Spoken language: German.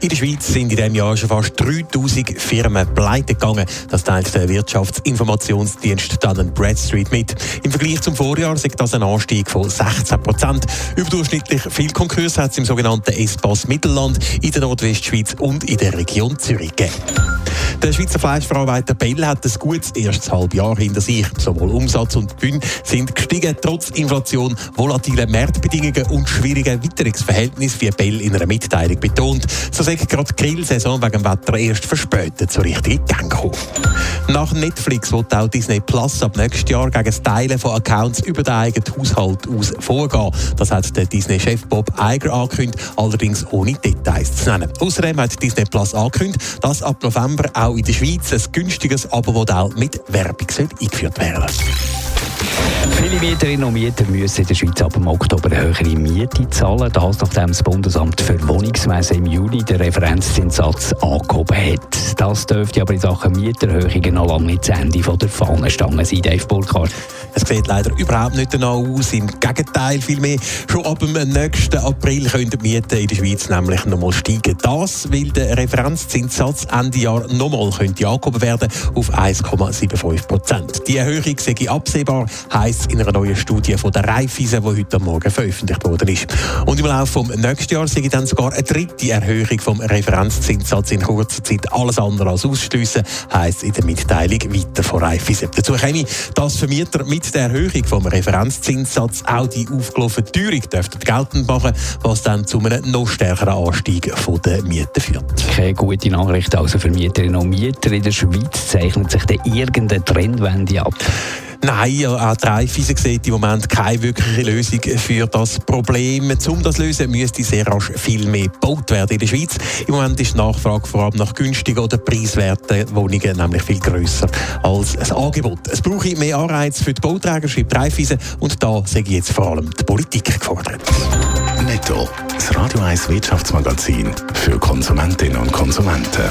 In der Schweiz sind in diesem Jahr schon fast 3000 Firmen pleite gegangen. Das teilt der Wirtschaftsinformationsdienst Dun Bradstreet mit. Im Vergleich zum Vorjahr ist das ein Anstieg von 16 Prozent. Überdurchschnittlich viel Konkurs hat es im sogenannten Espace Mittelland, in der Nordwestschweiz und in der Region Zürich gegeben. Der Schweizer Fleischverarbeiter Bell hat ein gutes erstes Halbjahr hinter sich. Sowohl Umsatz und Gewinn sind gestiegen, trotz Inflation, volatilen Marktbedingungen und schwierigen Witterungsverhältnissen, wie Bell in einer Mitteilung betont. So sagt gerade die Grillsaison wegen dem Wetter erst verspätet so richtig in Gang gekommen. Nach Netflix wird auch Disney Plus ab nächstes Jahr gegen das Teilen von Accounts über den eigenen Haushalt aus vorgehen. Das hat der Disney-Chef Bob Iger angekündigt, allerdings ohne Details zu nennen. Außerdem hat Disney Plus angekündigt, dass ab November auch in der Schweiz ein günstiges Abo-Modell mit Werbung eingeführt werden. Viele Mieterinnen und Mieter müssen in der Schweiz ab Oktober eine höhere Miete zahlen. Das nachdem das Bundesamt für Wohnungswesen im Juli den Referenzzinssatz angehoben hat. Das dürfte aber in Sachen Mieterhöhungen noch lange nicht das Ende der Fahnenstange sein, Dave Burkhardt. Es sieht leider überhaupt nicht danach aus. Im Gegenteil, vielmehr schon ab dem nächsten April können die Mieten in der Schweiz nämlich nochmal steigen. Das, weil der Referenzzinssatz Ende Jahr nochmal könnte angehoben werden auf 1,75 Prozent. Die Erhöhung sei absehbar, heisst in einer neuen Studie von der Raiffeisen, die heute Morgen veröffentlicht worden ist. Und im Laufe des nächsten Jahres sei dann sogar eine dritte Erhöhung vom Referenzzinssatz in kurzer Zeit alles andere als ausschliessen, heisst in der Mitteilung weiter von Raiffeisen. Dazu käme, dass Vermieter mit der Erhöhung vom Referenzzinssatz auch die aufgelaufene Teuerung dürften geltend machen, was dann zu einem noch stärkeren Anstieg der Mieten führt. Keine gute Nachricht also für Mieterinnen und Mieter. In der Schweiz zeichnet sich dann irgendeine Trendwende ab. Nein, auch die Raiffeisen sieht im Moment keine wirkliche Lösung für das Problem. Um das zu lösen, müsste sehr rasch viel mehr gebaut werden in der Schweiz. Im Moment ist die Nachfrage vor allem nach günstigen oder preiswerten Wohnungen nämlich viel grösser als das Angebot. Es brauche mehr Anreiz für die Bauträger, schreibt Raiffeisen, und da ich jetzt vor allem die Politik gefordert. Netto, das Radio 1 Wirtschaftsmagazin für Konsumentinnen und Konsumenten.